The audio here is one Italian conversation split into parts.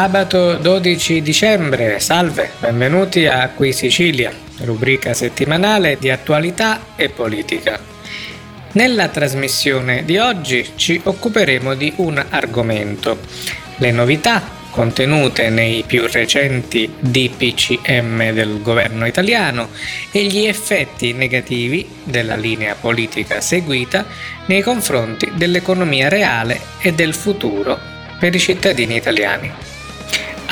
sabato 12 dicembre, salve, benvenuti a Qui Sicilia, rubrica settimanale di attualità e politica. Nella trasmissione di oggi ci occuperemo di un argomento, le novità contenute nei più recenti DPCM del governo italiano e gli effetti negativi della linea politica seguita nei confronti dell'economia reale e del futuro per i cittadini italiani.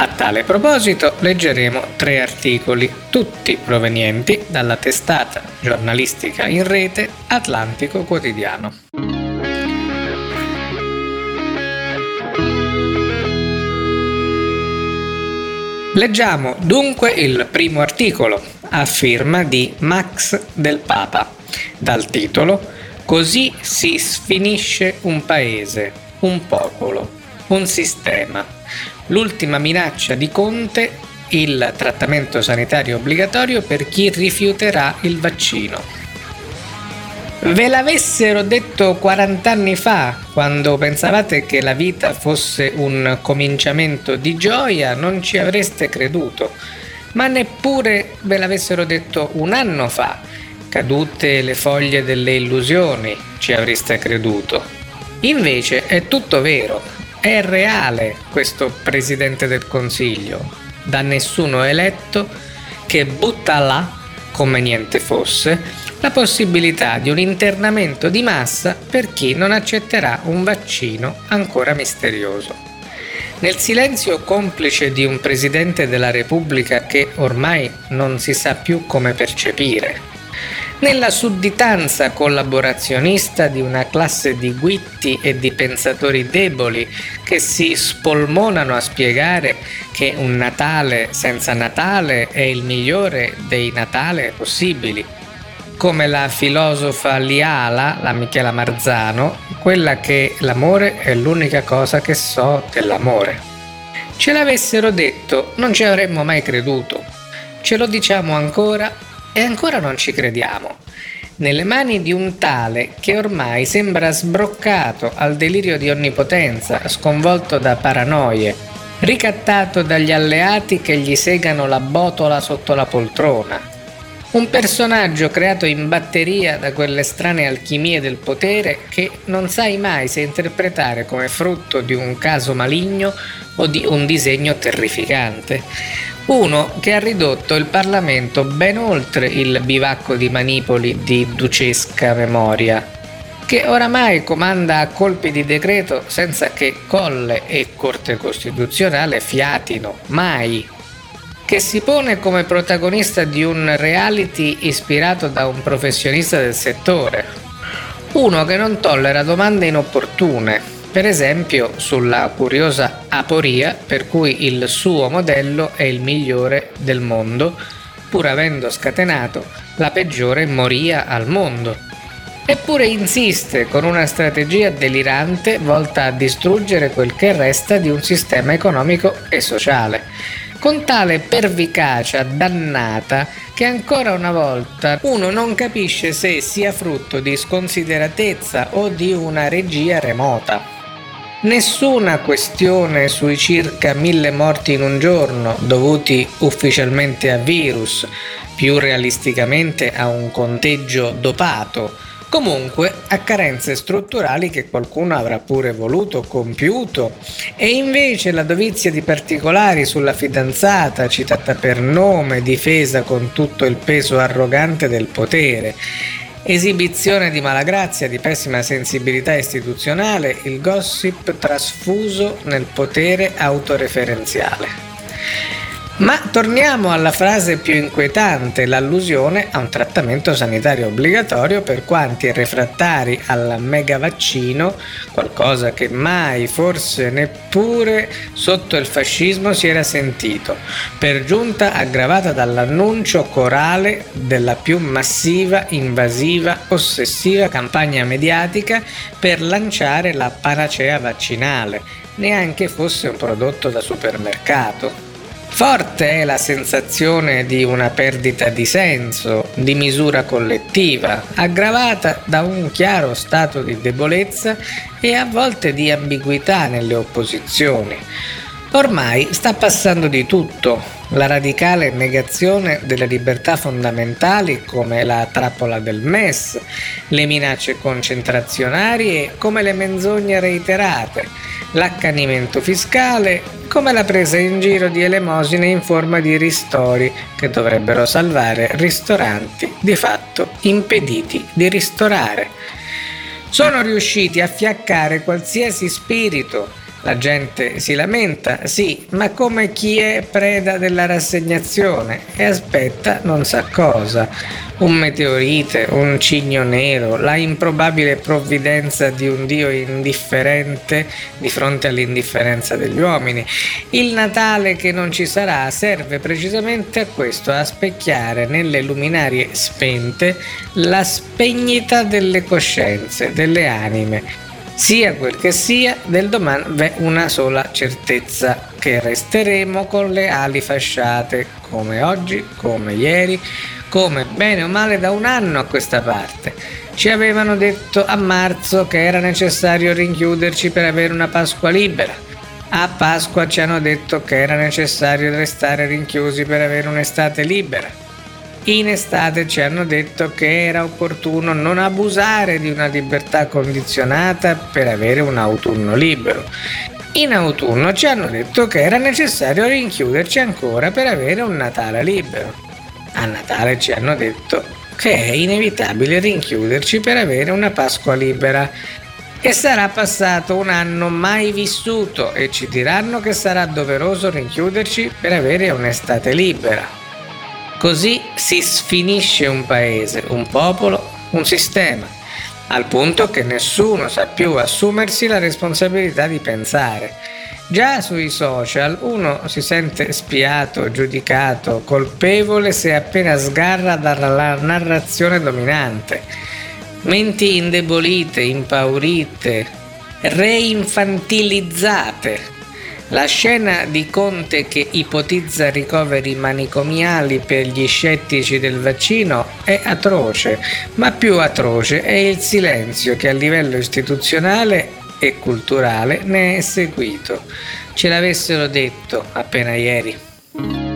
A tale proposito leggeremo tre articoli, tutti provenienti dalla testata giornalistica in rete Atlantico Quotidiano. Leggiamo dunque il primo articolo, a firma di Max del Papa, dal titolo Così si sfinisce un paese, un popolo un sistema. L'ultima minaccia di Conte, il trattamento sanitario obbligatorio per chi rifiuterà il vaccino. Ve l'avessero detto 40 anni fa, quando pensavate che la vita fosse un cominciamento di gioia, non ci avreste creduto. Ma neppure ve l'avessero detto un anno fa, cadute le foglie delle illusioni, ci avreste creduto. Invece è tutto vero, è reale questo Presidente del Consiglio, da nessuno eletto, che butta là, come niente fosse, la possibilità di un internamento di massa per chi non accetterà un vaccino ancora misterioso. Nel silenzio complice di un Presidente della Repubblica che ormai non si sa più come percepire, nella sudditanza collaborazionista di una classe di guitti e di pensatori deboli che si spolmonano a spiegare che un Natale senza Natale è il migliore dei Natale possibili. Come la filosofa Liala, la Michela Marzano, quella che l'amore è l'unica cosa che so dell'amore. Ce l'avessero detto, non ci avremmo mai creduto. Ce lo diciamo ancora e ancora non ci crediamo. Nelle mani di un tale che ormai sembra sbroccato al delirio di onnipotenza, sconvolto da paranoie, ricattato dagli alleati che gli segano la botola sotto la poltrona. Un personaggio creato in batteria da quelle strane alchimie del potere che non sai mai se interpretare come frutto di un caso maligno o di un disegno terrificante. Uno che ha ridotto il Parlamento ben oltre il bivacco di manipoli di ducesca memoria, che oramai comanda a colpi di decreto senza che Colle e Corte Costituzionale fiatino mai, che si pone come protagonista di un reality ispirato da un professionista del settore, uno che non tollera domande inopportune, per esempio sulla curiosa aporia per cui il suo modello è il migliore del mondo, pur avendo scatenato la peggiore moria al mondo. Eppure insiste con una strategia delirante volta a distruggere quel che resta di un sistema economico e sociale, con tale pervicacia dannata che ancora una volta uno non capisce se sia frutto di sconsideratezza o di una regia remota. Nessuna questione sui circa mille morti in un giorno dovuti ufficialmente a virus, più realisticamente a un conteggio dopato, comunque a carenze strutturali che qualcuno avrà pure voluto, compiuto, e invece la dovizia di particolari sulla fidanzata, citata per nome, difesa con tutto il peso arrogante del potere, Esibizione di malagrazia, di pessima sensibilità istituzionale, il gossip trasfuso nel potere autoreferenziale. Ma torniamo alla frase più inquietante, l'allusione a un trattamento sanitario obbligatorio per quanti refrattari al mega vaccino, qualcosa che mai, forse neppure sotto il fascismo si era sentito, per giunta aggravata dall'annuncio corale della più massiva, invasiva, ossessiva campagna mediatica per lanciare la panacea vaccinale, neanche fosse un prodotto da supermercato. Forte è la sensazione di una perdita di senso, di misura collettiva, aggravata da un chiaro stato di debolezza e a volte di ambiguità nelle opposizioni. Ormai sta passando di tutto, la radicale negazione delle libertà fondamentali come la trappola del MES, le minacce concentrazionarie come le menzogne reiterate, l'accanimento fiscale come la presa in giro di elemosine in forma di ristori che dovrebbero salvare ristoranti di fatto impediti di ristorare. Sono riusciti a fiaccare qualsiasi spirito la gente si lamenta, sì, ma come chi è preda della rassegnazione e aspetta non sa cosa. Un meteorite, un cigno nero, la improbabile provvidenza di un Dio indifferente di fronte all'indifferenza degli uomini. Il Natale che non ci sarà serve precisamente a questo, a specchiare nelle luminarie spente la spegnita delle coscienze, delle anime sia quel che sia, del domani v'è una sola certezza, che resteremo con le ali fasciate, come oggi, come ieri, come bene o male da un anno a questa parte. Ci avevano detto a marzo che era necessario rinchiuderci per avere una Pasqua libera. A Pasqua ci hanno detto che era necessario restare rinchiusi per avere un'estate libera in estate ci hanno detto che era opportuno non abusare di una libertà condizionata per avere un autunno libero. In autunno ci hanno detto che era necessario rinchiuderci ancora per avere un Natale libero. A Natale ci hanno detto che è inevitabile rinchiuderci per avere una Pasqua libera. E sarà passato un anno mai vissuto e ci diranno che sarà doveroso rinchiuderci per avere un'estate libera. Così si sfinisce un paese, un popolo, un sistema, al punto che nessuno sa più assumersi la responsabilità di pensare. Già sui social uno si sente spiato, giudicato, colpevole se appena sgarra dalla narrazione dominante. Menti indebolite, impaurite, reinfantilizzate la scena di Conte che ipotizza ricoveri manicomiali per gli scettici del vaccino è atroce, ma più atroce è il silenzio che a livello istituzionale e culturale ne è seguito. Ce l'avessero detto appena ieri.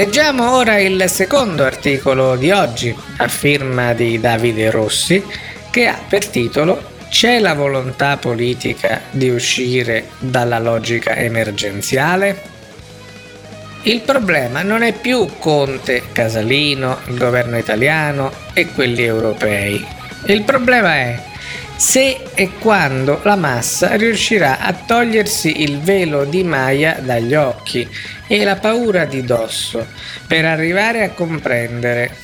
Leggiamo ora il secondo articolo di oggi, a firma di Davide Rossi, che ha per titolo C'è la volontà politica di uscire dalla logica emergenziale? Il problema non è più Conte, Casalino, il governo italiano e quelli europei. Il problema è se e quando la massa riuscirà a togliersi il velo di Maya dagli occhi e la paura di dosso per arrivare a comprendere.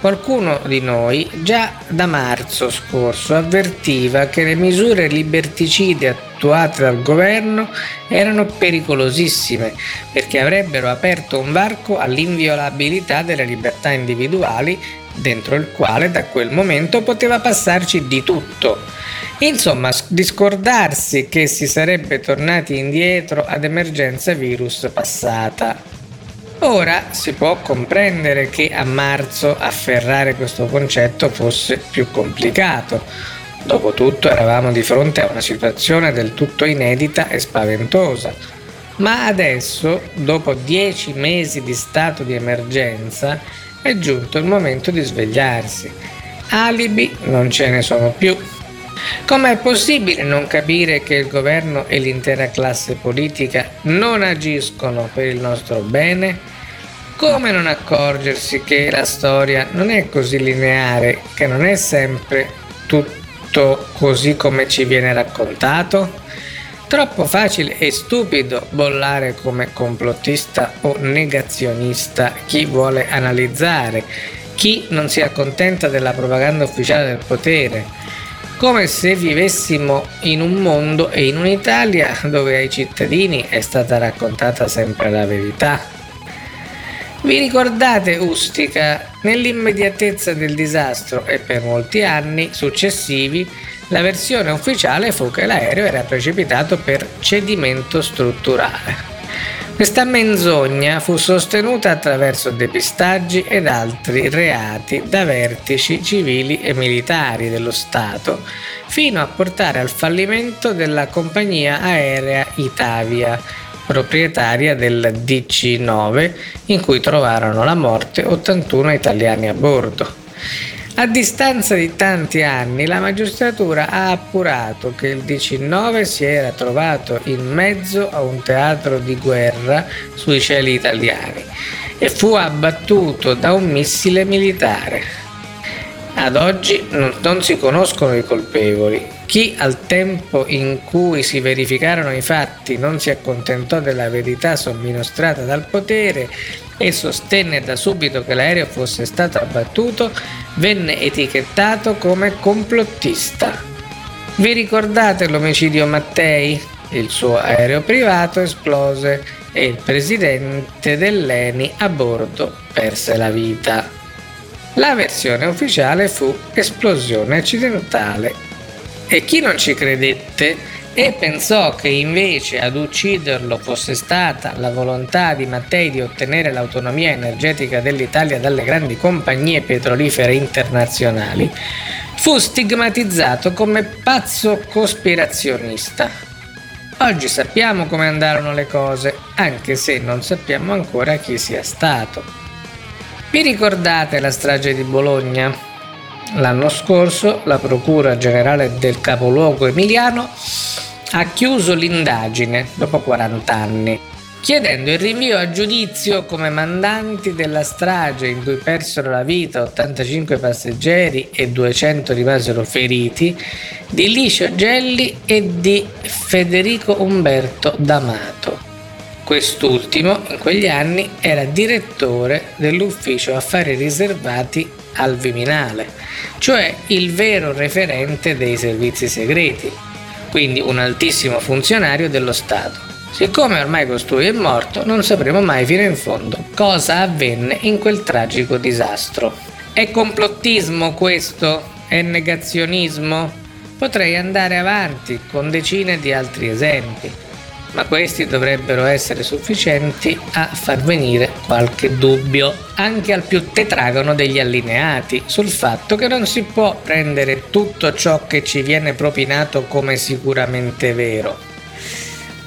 Qualcuno di noi già da marzo scorso avvertiva che le misure liberticide attuate dal governo erano pericolosissime perché avrebbero aperto un varco all'inviolabilità delle libertà individuali dentro il quale da quel momento poteva passarci di tutto Insomma, discordarsi che si sarebbe tornati indietro ad emergenza virus passata. Ora si può comprendere che a marzo afferrare questo concetto fosse più complicato. Dopotutto eravamo di fronte a una situazione del tutto inedita e spaventosa. Ma adesso, dopo dieci mesi di stato di emergenza, è giunto il momento di svegliarsi. Alibi non ce ne sono più. Com'è possibile non capire che il governo e l'intera classe politica non agiscono per il nostro bene? Come non accorgersi che la storia non è così lineare, che non è sempre tutto così come ci viene raccontato? Troppo facile e stupido bollare come complottista o negazionista chi vuole analizzare, chi non si accontenta della propaganda ufficiale del potere come se vivessimo in un mondo e in un'Italia dove ai cittadini è stata raccontata sempre la verità. Vi ricordate Ustica? Nell'immediatezza del disastro e per molti anni successivi la versione ufficiale fu che l'aereo era precipitato per cedimento strutturale. Questa menzogna fu sostenuta attraverso depistaggi ed altri reati da vertici civili e militari dello Stato, fino a portare al fallimento della compagnia aerea Itavia, proprietaria del DC-9, in cui trovarono la morte 81 italiani a bordo. A distanza di tanti anni la magistratura ha appurato che il 19 si era trovato in mezzo a un teatro di guerra sui cieli italiani e fu abbattuto da un missile militare. Ad oggi non si conoscono i colpevoli. Chi al tempo in cui si verificarono i fatti non si accontentò della verità somministrata dal potere e sostenne da subito che l'aereo fosse stato abbattuto, venne etichettato come complottista. Vi ricordate l'omicidio Mattei? Il suo aereo privato esplose e il presidente dell'ENI a bordo perse la vita. La versione ufficiale fu esplosione accidentale e chi non ci credette e pensò che invece ad ucciderlo fosse stata la volontà di Mattei di ottenere l'autonomia energetica dell'Italia dalle grandi compagnie petrolifere internazionali, fu stigmatizzato come pazzo cospirazionista. Oggi sappiamo come andarono le cose, anche se non sappiamo ancora chi sia stato. Vi ricordate la strage di Bologna? L'anno scorso la Procura Generale del capoluogo emiliano ha chiuso l'indagine dopo 40 anni, chiedendo il rinvio a giudizio come mandanti della strage in cui persero la vita 85 passeggeri e 200 rimasero feriti di Licio Gelli e di Federico Umberto D'Amato. Quest'ultimo in quegli anni era direttore dell'ufficio affari riservati al Viminale, cioè il vero referente dei servizi segreti, quindi un altissimo funzionario dello Stato. Siccome ormai costui è morto, non sapremo mai fino in fondo cosa avvenne in quel tragico disastro. È complottismo questo? È negazionismo? Potrei andare avanti con decine di altri esempi ma questi dovrebbero essere sufficienti a far venire qualche dubbio anche al più tetragono degli allineati sul fatto che non si può prendere tutto ciò che ci viene propinato come sicuramente vero.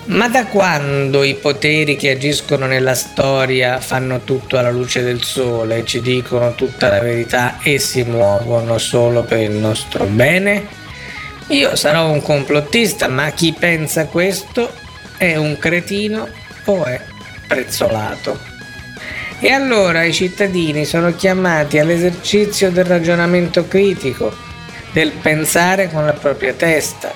Ma da quando i poteri che agiscono nella storia fanno tutto alla luce del sole, ci dicono tutta la verità e si muovono solo per il nostro bene? Io sarò un complottista, ma chi pensa questo è un cretino o è prezzolato. E allora i cittadini sono chiamati all'esercizio del ragionamento critico, del pensare con la propria testa,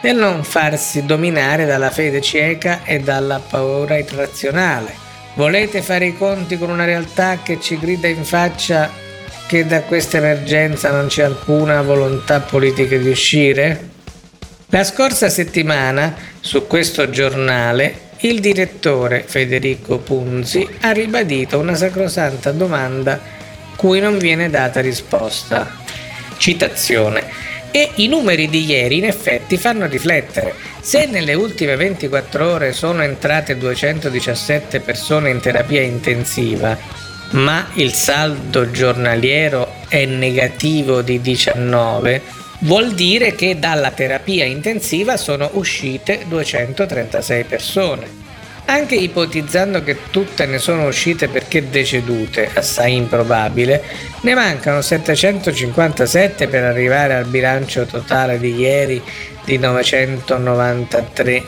del non farsi dominare dalla fede cieca e dalla paura irrazionale. Volete fare i conti con una realtà che ci grida in faccia che da questa emergenza non c'è alcuna volontà politica di uscire? La scorsa settimana su questo giornale il direttore Federico Punzi ha ribadito una sacrosanta domanda cui non viene data risposta. Citazione. E i numeri di ieri in effetti fanno riflettere. Se nelle ultime 24 ore sono entrate 217 persone in terapia intensiva, ma il saldo giornaliero è negativo di 19, vuol dire che dalla terapia intensiva sono uscite 236 persone. Anche ipotizzando che tutte ne sono uscite perché decedute, assai improbabile, ne mancano 757 per arrivare al bilancio totale di ieri di 993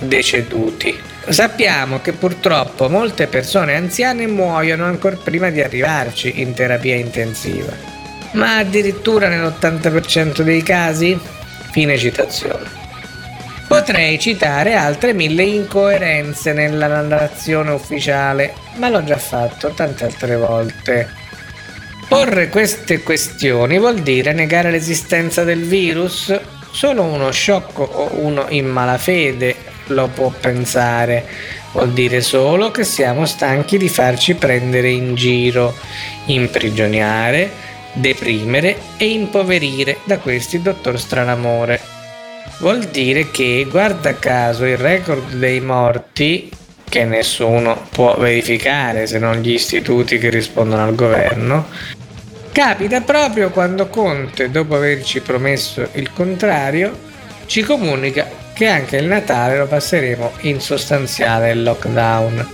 deceduti. Sappiamo che purtroppo molte persone anziane muoiono ancora prima di arrivarci in terapia intensiva ma addirittura nell'80% dei casi? Fine citazione. Potrei citare altre mille incoerenze nella narrazione ufficiale, ma l'ho già fatto tante altre volte. Porre queste questioni vuol dire negare l'esistenza del virus? Solo uno sciocco o uno in malafede lo può pensare. Vuol dire solo che siamo stanchi di farci prendere in giro, imprigionare, deprimere e impoverire da questi dottor Stranamore. Vuol dire che, guarda caso, il record dei morti che nessuno può verificare se non gli istituti che rispondono al governo, capita proprio quando Conte, dopo averci promesso il contrario, ci comunica che anche il Natale lo passeremo in sostanziale lockdown.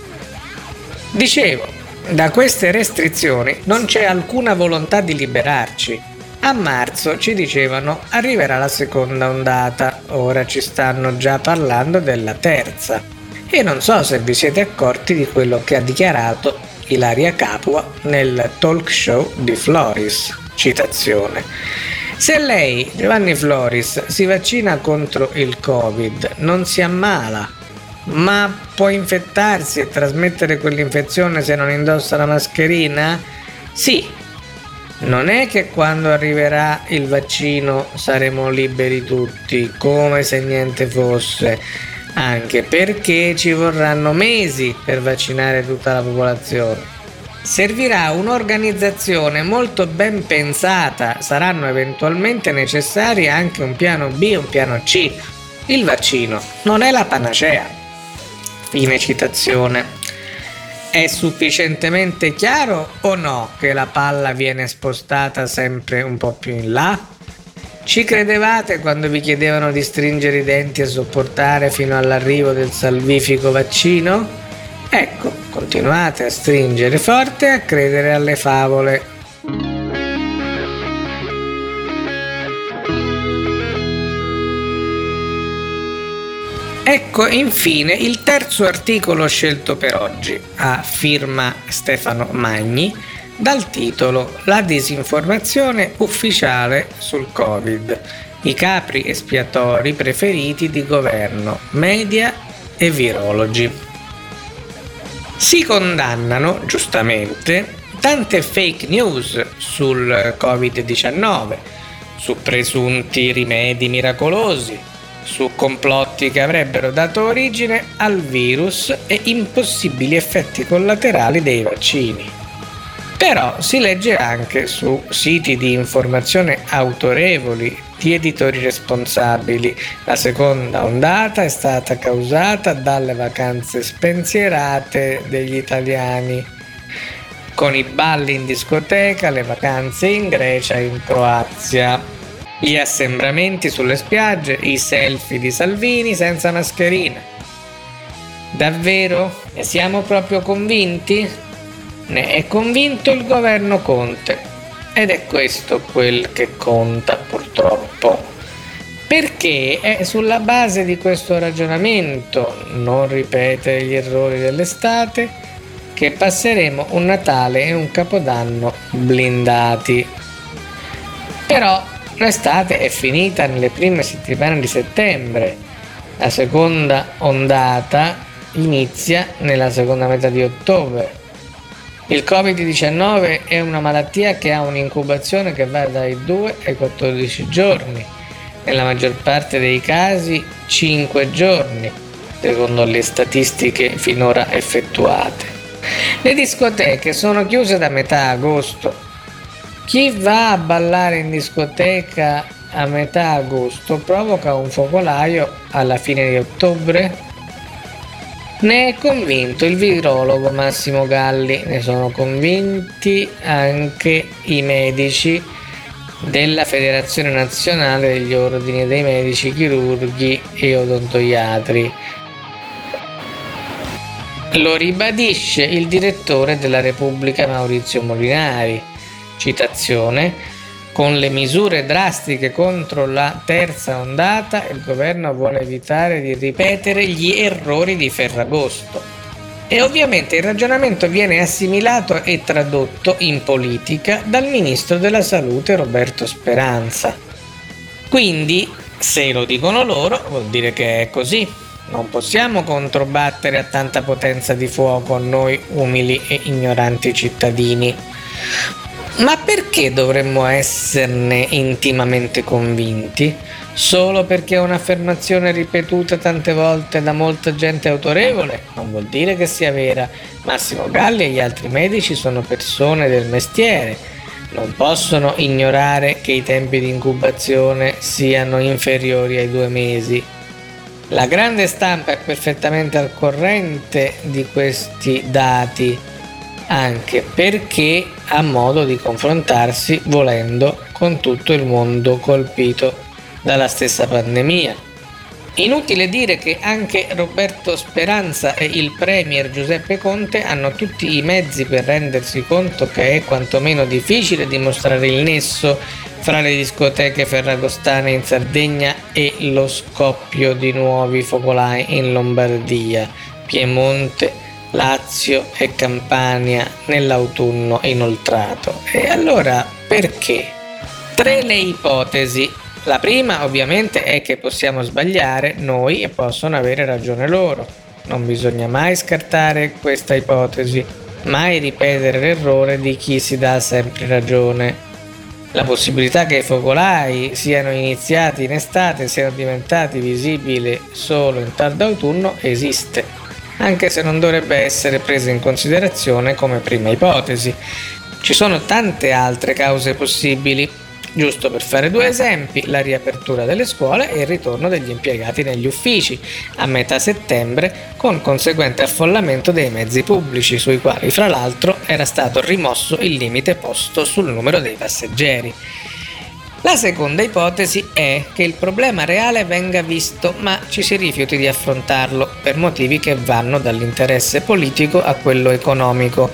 Dicevo, da queste restrizioni non c'è alcuna volontà di liberarci. A marzo ci dicevano arriverà la seconda ondata, ora ci stanno già parlando della terza. E non so se vi siete accorti di quello che ha dichiarato Ilaria Capua nel talk show di Floris. Citazione. Se lei, Giovanni Floris, si vaccina contro il Covid, non si ammala, ma può infettarsi e trasmettere quell'infezione se non indossa la mascherina? Sì. Non è che quando arriverà il vaccino saremo liberi tutti, come se niente fosse, anche perché ci vorranno mesi per vaccinare tutta la popolazione. Servirà un'organizzazione molto ben pensata, saranno eventualmente necessari anche un piano B e un piano C. Il vaccino non è la panacea. Fine citazione. È sufficientemente chiaro o no che la palla viene spostata sempre un po' più in là? Ci credevate quando vi chiedevano di stringere i denti e sopportare fino all'arrivo del salvifico vaccino? Ecco, continuate a stringere forte e a credere alle favole. Ecco infine il terzo articolo scelto per oggi, a firma Stefano Magni, dal titolo La disinformazione ufficiale sul Covid, i capri espiatori preferiti di governo, media e virologi. Si condannano, giustamente, tante fake news sul Covid-19, su presunti rimedi miracolosi, su complotti che avrebbero dato origine al virus e impossibili effetti collaterali dei vaccini. Però si legge anche su siti di informazione autorevoli di editori responsabili. La seconda ondata è stata causata dalle vacanze spensierate degli italiani, con i balli in discoteca, le vacanze in Grecia e in Croazia gli assembramenti sulle spiagge, i selfie di Salvini senza mascherina. Davvero? Ne siamo proprio convinti? Ne è convinto il governo Conte ed è questo quel che conta purtroppo. Perché è sulla base di questo ragionamento, non ripetere gli errori dell'estate, che passeremo un Natale e un Capodanno blindati. Però L'estate è finita nelle prime settimane di settembre, la seconda ondata inizia nella seconda metà di ottobre. Il Covid-19 è una malattia che ha un'incubazione che va dai 2 ai 14 giorni, nella maggior parte dei casi 5 giorni, secondo le statistiche finora effettuate. Le discoteche sono chiuse da metà agosto chi va a ballare in discoteca a metà agosto provoca un focolaio alla fine di ottobre? Ne è convinto il virologo Massimo Galli, ne sono convinti anche i medici della Federazione Nazionale degli Ordini dei Medici Chirurghi e Odontoiatri. Lo ribadisce il direttore della Repubblica Maurizio Molinari Citazione. Con le misure drastiche contro la terza ondata, il governo vuole evitare di ripetere gli errori di Ferragosto. E ovviamente il ragionamento viene assimilato e tradotto in politica dal ministro della salute Roberto Speranza. Quindi, se lo dicono loro, vuol dire che è così. Non possiamo controbattere a tanta potenza di fuoco noi umili e ignoranti cittadini. Ma perché dovremmo esserne intimamente convinti? Solo perché un'affermazione ripetuta tante volte da molta gente autorevole? Non vuol dire che sia vera. Massimo Galli e gli altri medici sono persone del mestiere. Non possono ignorare che i tempi di incubazione siano inferiori ai due mesi. La grande stampa è perfettamente al corrente di questi dati, anche perché ha modo di confrontarsi volendo con tutto il mondo colpito dalla stessa pandemia. Inutile dire che anche Roberto Speranza e il Premier Giuseppe Conte hanno tutti i mezzi per rendersi conto che è quantomeno difficile dimostrare il nesso fra le discoteche ferragostane in Sardegna e lo scoppio di nuovi focolai in Lombardia, Piemonte, Lazio e Campania nell'autunno inoltrato. E allora perché? Tre le ipotesi la prima ovviamente è che possiamo sbagliare noi e possono avere ragione loro. Non bisogna mai scartare questa ipotesi, mai ripetere l'errore di chi si dà sempre ragione. La possibilità che i focolai siano iniziati in estate e siano diventati visibili solo in tardo autunno esiste, anche se non dovrebbe essere presa in considerazione come prima ipotesi. Ci sono tante altre cause possibili, Giusto per fare due esempi, la riapertura delle scuole e il ritorno degli impiegati negli uffici a metà settembre con conseguente affollamento dei mezzi pubblici sui quali fra l'altro era stato rimosso il limite posto sul numero dei passeggeri. La seconda ipotesi è che il problema reale venga visto ma ci si rifiuti di affrontarlo per motivi che vanno dall'interesse politico a quello economico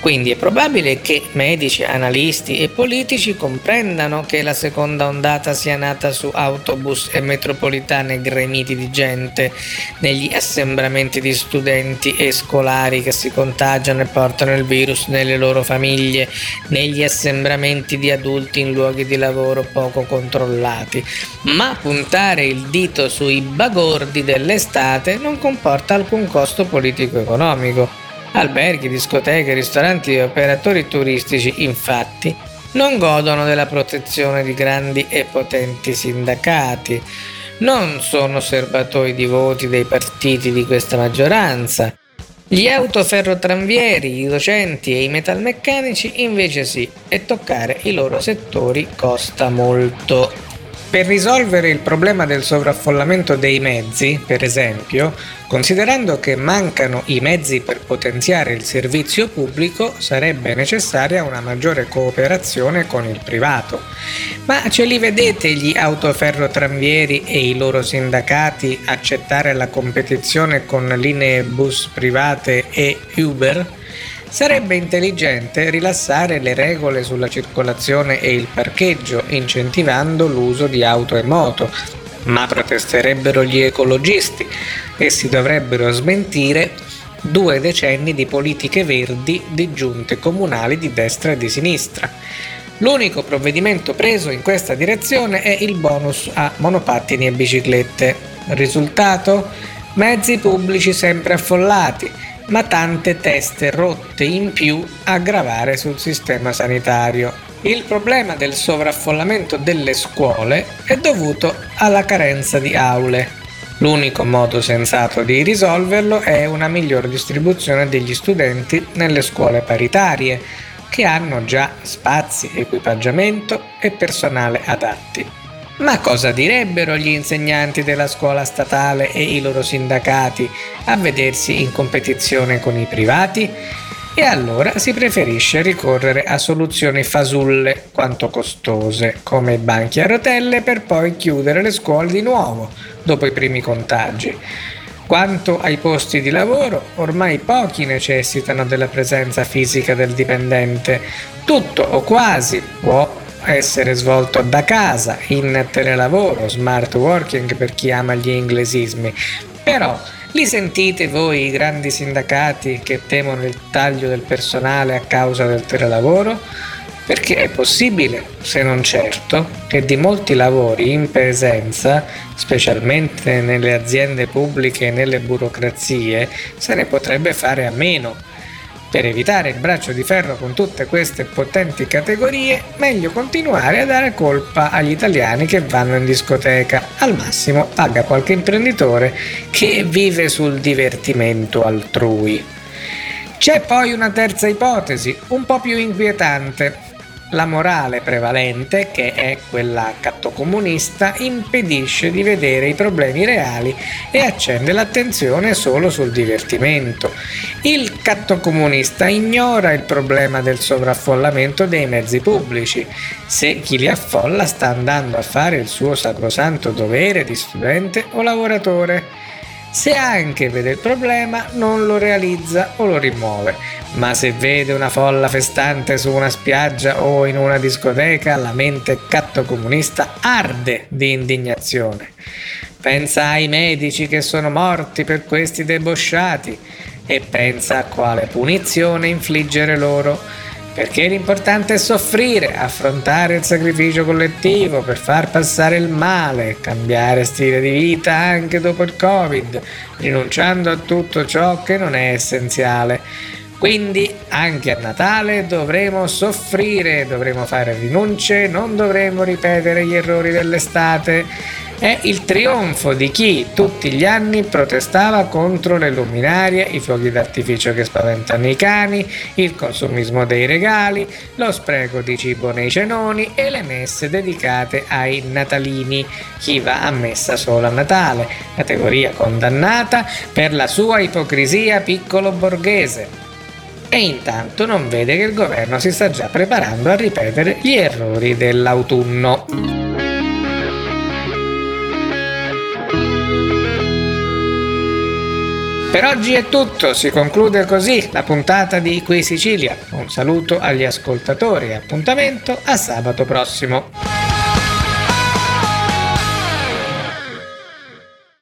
quindi è probabile che medici, analisti e politici comprendano che la seconda ondata sia nata su autobus e metropolitane gremiti di gente, negli assembramenti di studenti e scolari che si contagiano e portano il virus nelle loro famiglie, negli assembramenti di adulti in luoghi di lavoro poco controllati. Ma puntare il dito sui bagordi dell'estate non comporta alcun costo politico-economico. Alberghi, discoteche, ristoranti e operatori turistici, infatti, non godono della protezione di grandi e potenti sindacati, non sono serbatoi di voti dei partiti di questa maggioranza. Gli autoferrotranvieri, i docenti e i metalmeccanici invece sì, e toccare i loro settori costa molto. Per risolvere il problema del sovraffollamento dei mezzi, per esempio, considerando che mancano i mezzi per potenziare il servizio pubblico, sarebbe necessaria una maggiore cooperazione con il privato. Ma ce li vedete gli autoferrotranvieri e i loro sindacati accettare la competizione con linee bus private e Uber? Sarebbe intelligente rilassare le regole sulla circolazione e il parcheggio, incentivando l'uso di auto e moto, ma protesterebbero gli ecologisti e si dovrebbero smentire due decenni di politiche verdi di giunte comunali di destra e di sinistra. L'unico provvedimento preso in questa direzione è il bonus a monopattini e biciclette. Risultato? Mezzi pubblici sempre affollati ma tante teste rotte in più a gravare sul sistema sanitario. Il problema del sovraffollamento delle scuole è dovuto alla carenza di aule. L'unico modo sensato di risolverlo è una migliore distribuzione degli studenti nelle scuole paritarie, che hanno già spazi, equipaggiamento e personale adatti. Ma cosa direbbero gli insegnanti della scuola statale e i loro sindacati a vedersi in competizione con i privati? E allora si preferisce ricorrere a soluzioni fasulle quanto costose, come i banchi a rotelle per poi chiudere le scuole di nuovo dopo i primi contagi. Quanto ai posti di lavoro, ormai pochi necessitano della presenza fisica del dipendente. Tutto o quasi può essere svolto da casa, in telelavoro, smart working per chi ama gli inglesismi. Però li sentite voi i grandi sindacati che temono il taglio del personale a causa del telelavoro? Perché è possibile, se non certo, che di molti lavori in presenza, specialmente nelle aziende pubbliche e nelle burocrazie, se ne potrebbe fare a meno per evitare il braccio di ferro con tutte queste potenti categorie, meglio continuare a dare colpa agli italiani che vanno in discoteca. Al massimo paga qualche imprenditore che vive sul divertimento altrui. C'è poi una terza ipotesi, un po' più inquietante. la morale prevalente, che è quella cattocomunista, impedisce di vedere i problemi reali e accende l'attenzione solo sul divertimento. Il cattocomunista ignora il problema del sovraffollamento dei mezzi pubblici. Se chi li affolla sta andando a fare il suo sacrosanto dovere di studente o lavoratore. Se anche vede il problema, non lo realizza o lo rimuove, ma se vede una folla festante su una spiaggia o in una discoteca, la mente cattocomunista arde di indignazione. Pensa ai medici che sono morti per questi debosciati e pensa a quale punizione infliggere loro perché l'importante è soffrire, affrontare il sacrificio collettivo per far passare il male, cambiare stile di vita anche dopo il Covid, rinunciando a tutto ciò che non è essenziale. Quindi anche a Natale dovremo soffrire, dovremo fare rinunce, non dovremo ripetere gli errori dell'estate è il trionfo di chi tutti gli anni protestava contro le luminarie, i fuochi d'artificio che spaventano i cani, il consumismo dei regali, lo spreco di cibo nei cenoni e le messe dedicate ai natalini. Chi va a messa solo a Natale, categoria condannata per la sua ipocrisia piccolo borghese e intanto non vede che il governo si sta già preparando a ripetere gli errori dell'autunno. Per oggi è tutto, si conclude così la puntata di Qui Sicilia. Un saluto agli ascoltatori e appuntamento a sabato prossimo.